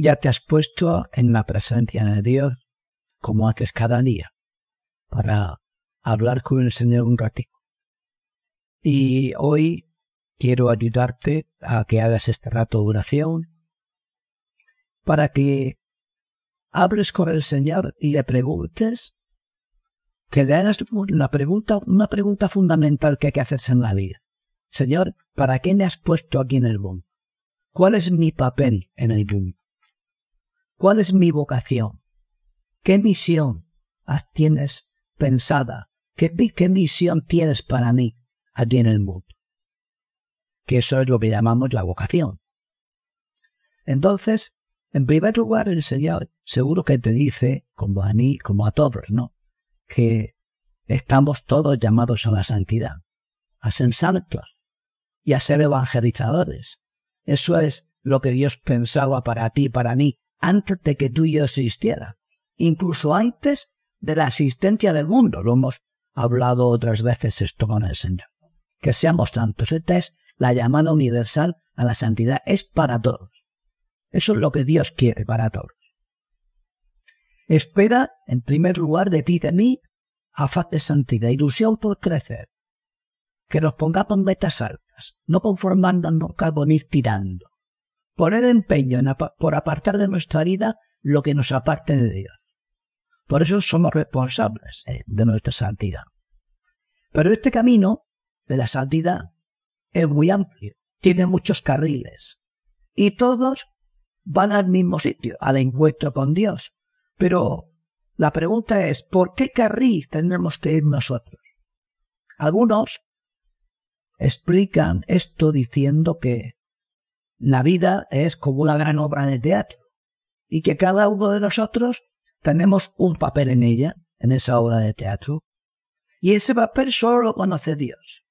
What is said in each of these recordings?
ya te has puesto en la presencia de Dios como haces cada día para hablar con el Señor un ratito. Y hoy quiero ayudarte a que hagas este rato de oración para que hables con el Señor y le preguntes que le hagas una pregunta, una pregunta fundamental que hay que hacerse en la vida. Señor, ¿para qué me has puesto aquí en el mundo? ¿Cuál es mi papel en el mundo? ¿Cuál es mi vocación? ¿Qué misión tienes pensada? ¿Qué, qué misión tienes para mí aquí en el mundo? Que eso es lo que llamamos la vocación. Entonces, en primer lugar, el Señor seguro que te dice, como a mí, como a todos, ¿no? Que estamos todos llamados a la santidad, a ser santos y a ser evangelizadores. Eso es lo que Dios pensaba para ti para mí antes de que tú y yo existiera. Incluso antes de la existencia del mundo. Lo hemos hablado otras veces esto con el Señor. Que seamos santos. Esta es la llamada universal a la santidad. Es para todos. Eso es lo que Dios quiere para todos. Espera, en primer lugar, de ti de mí, afán de santidad, ilusión por crecer. Que nos pongamos metas altas, no conformándonos con ir tirando. Poner empeño por apartar de nuestra vida lo que nos aparte de Dios. Por eso somos responsables eh, de nuestra santidad. Pero este camino de la santidad es muy amplio, tiene muchos carriles y todos van al mismo sitio, al encuentro con Dios. Pero la pregunta es, ¿por qué carril tenemos que ir nosotros? Algunos explican esto diciendo que la vida es como una gran obra de teatro y que cada uno de nosotros tenemos un papel en ella, en esa obra de teatro, y ese papel solo lo conoce Dios.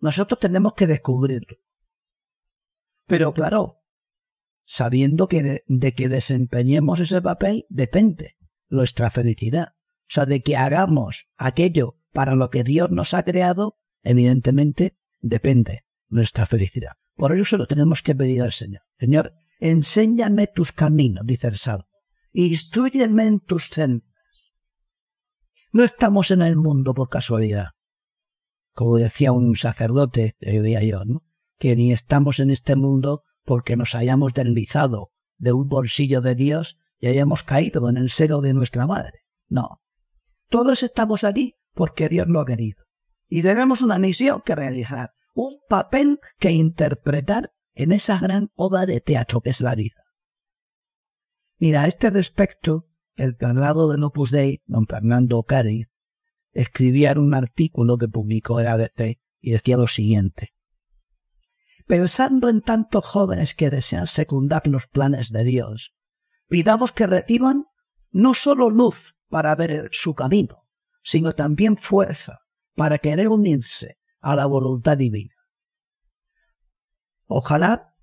Nosotros tenemos que descubrirlo. Pero claro, sabiendo que de, que desempeñemos ese papel depende nuestra felicidad. O sea, de que hagamos aquello para lo que Dios nos ha creado, evidentemente depende nuestra felicidad. Por eso se lo tenemos que pedir al Señor. Señor, enséñame tus caminos, dice el Salmo. Instruyeme en tus sendas. No estamos en el mundo por casualidad. Como decía un sacerdote, decía yo, ¿no? Que ni estamos en este mundo porque nos hayamos deslizado de un bolsillo de Dios y hayamos caído en el seno de nuestra madre. No. Todos estamos allí porque Dios lo ha querido. Y tenemos una misión que realizar, un papel que interpretar en esa gran obra de teatro que es la vida. Mira, a este respecto, el cargado de Opus Dei, don Fernando Cari, escribía un artículo que publicó el ABC y decía lo siguiente pensando en tantos jóvenes que desean secundar los planes de Dios, pidamos que reciban no sólo luz para ver su camino, sino también fuerza para querer unirse a la voluntad divina. Ojalá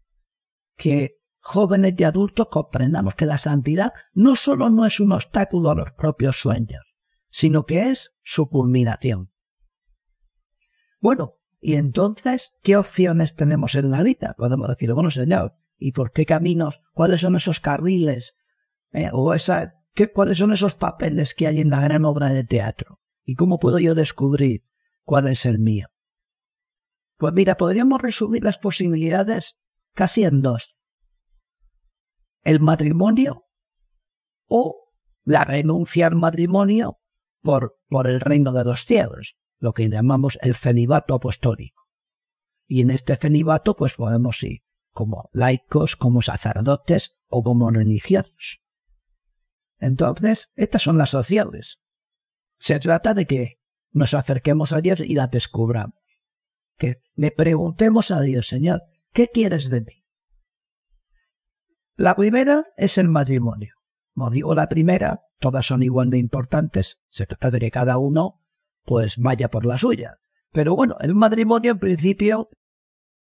que jóvenes y adultos comprendamos que la santidad no sólo no es un obstáculo a los propios sueños, sino que es su culminación. Bueno, y entonces, ¿qué opciones tenemos en la vida? Podemos decir, bueno, señor, ¿y por qué caminos? ¿Cuáles son esos carriles? Eh, ¿O ¿qué, cuáles son esos papeles que hay en la gran obra de teatro? ¿Y cómo puedo yo descubrir cuál es el mío? Pues mira, podríamos resumir las posibilidades casi en dos. El matrimonio o la renuncia al matrimonio por, por el reino de los cielos lo que llamamos el celibato apostólico. Y en este celibato pues podemos ir como laicos, como sacerdotes o como religiosos. Entonces, estas son las opciones. Se trata de que nos acerquemos a Dios y la descubramos. Que le preguntemos a Dios, Señor, ¿qué quieres de mí? La primera es el matrimonio. Como digo la primera, todas son igual de importantes. Se trata de que cada uno pues vaya por la suya. Pero bueno, el matrimonio en principio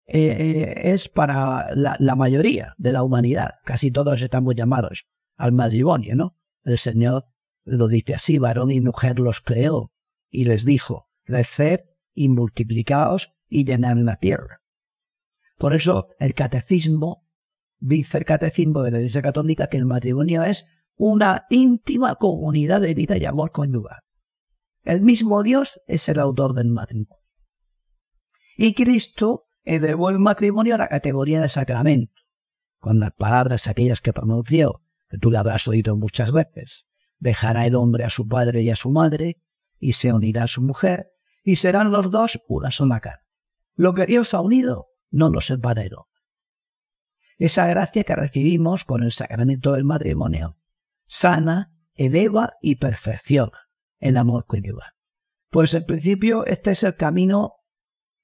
eh, es para la, la, mayoría de la humanidad. Casi todos estamos llamados al matrimonio, ¿no? El Señor lo dice así, varón y mujer los creó y les dijo, creced y multiplicaos y llenad la tierra. Por eso el catecismo dice el catecismo de la Iglesia Católica que el matrimonio es una íntima comunidad de vida y amor conyugal. El mismo Dios es el autor del matrimonio. Y Cristo elevó el matrimonio a la categoría de sacramento, con las palabras aquellas que pronunció, que tú le habrás oído muchas veces. Dejará el hombre a su padre y a su madre, y se unirá a su mujer, y serán los dos una sola carne. Lo que Dios ha unido no lo separará. Esa gracia que recibimos con el sacramento del matrimonio sana, eleva y perfecciona el amor conyugal. Pues en principio este es el camino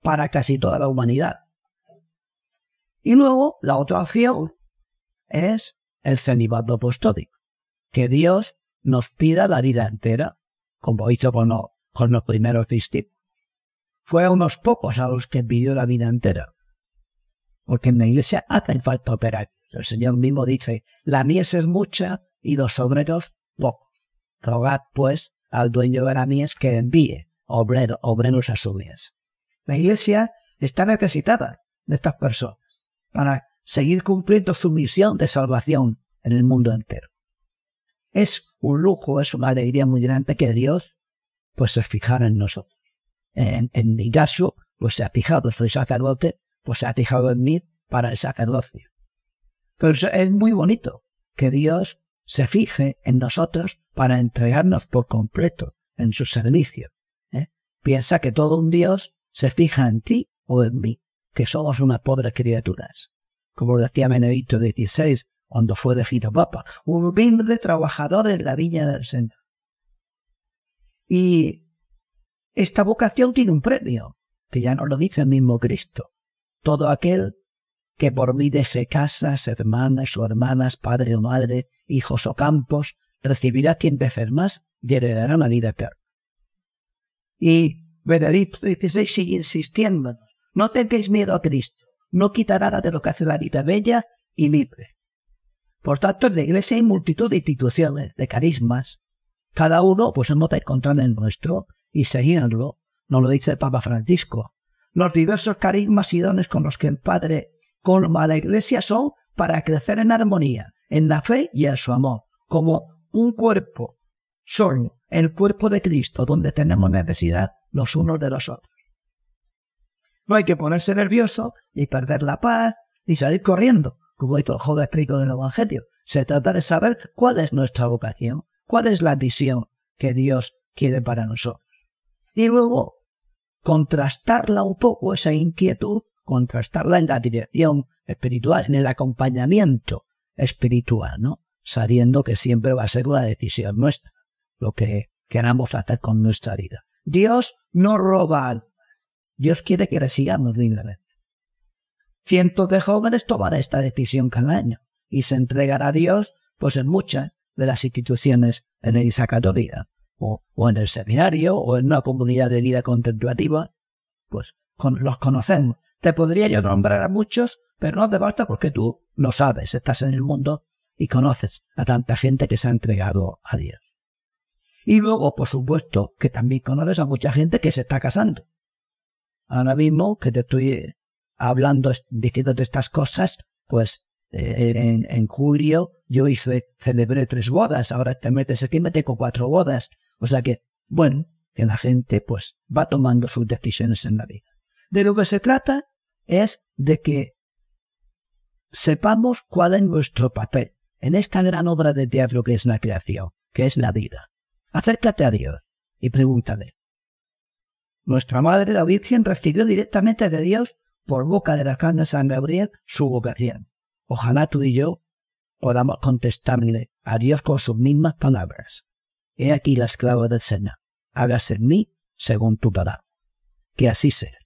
para casi toda la humanidad. Y luego la otra opción es el celibato apostólico, que Dios nos pida la vida entera, como hizo con los, con los primeros discípulos. Fue a unos pocos a los que pidió la vida entera, porque en la iglesia hacen falta operarios. El Señor mismo dice, la mies es mucha y los obreros pocos. Rogad, pues, al dueño de la mies que envíe obreros a su mies. La iglesia está necesitada de estas personas para seguir cumpliendo su misión de salvación en el mundo entero. Es un lujo, es una alegría muy grande que Dios pues se fijara en nosotros. En, en mi caso, pues se ha fijado, soy sacerdote, pues se ha fijado en mí para el sacerdocio. Pero es muy bonito que Dios se fije en nosotros para entregarnos por completo en su servicio. ¿eh? Piensa que todo un Dios se fija en ti o en mí, que somos unas pobres criaturas. Como decía Benedicto XVI cuando fue elegido papa, un humilde trabajador en la viña del Señor. Y esta vocación tiene un premio, que ya no lo dice el mismo Cristo. Todo aquel que por mí deje casas, hermanas o hermanas, padre o madre, hijos o campos, recibirá cien veces más y heredará la vida eterna. Y Benedicto XVI sigue insistiéndonos, no tengáis miedo a Cristo, no quitará de lo que hace la vida bella y libre. Por tanto, en la Iglesia hay multitud de instituciones, de carismas. Cada uno, pues hemos de encontrar el nuestro y seguirlo, nos lo dice el Papa Francisco. Los diversos carismas y dones con los que el Padre colma a la Iglesia son para crecer en armonía, en la fe y en su amor, como un cuerpo solo, el cuerpo de Cristo, donde tenemos necesidad los unos de los otros. No hay que ponerse nervioso, ni perder la paz, ni salir corriendo, como hizo el joven rico del Evangelio. Se trata de saber cuál es nuestra vocación, cuál es la visión que Dios quiere para nosotros. Y luego, contrastarla un poco, esa inquietud, contrastarla en la dirección espiritual, en el acompañamiento espiritual, ¿no? Sabiendo que siempre va a ser una decisión nuestra, lo que queramos hacer con nuestra vida. Dios no roba almas. Dios quiere que le sigamos libremente. Cientos de jóvenes tomarán esta decisión cada año y se entregará a Dios pues en muchas de las instituciones en Iglesia Católica o, en el seminario o en una comunidad de vida contemplativa, pues los conocemos. Te podría yo nombrar a muchos, pero no te basta porque tú lo sabes, estás en el mundo y conoces a tanta gente que se ha entregado a Dios. Y luego, por supuesto, que también conoces a mucha gente que se está casando. Ahora mismo que te estoy hablando, diciéndote estas cosas, pues eh, en, en, julio yo hice, celebré tres bodas, ahora te metes aquí me tengo cuatro bodas. O sea que, bueno, que la gente pues va tomando sus decisiones en la vida. De lo que se trata es de que sepamos cuál es nuestro papel en esta gran obra de teatro que es la creación, que es la vida. Acércate a Dios y pregúntale. Nuestra Madre, la Virgen, recibió directamente de Dios, por boca de la carne San Gabriel, su vocación. Ojalá tú y yo podamos contestarle a Dios con sus mismas palabras. He aquí la esclava del Señor. Hágase en mí según tu palabra. Que así sea.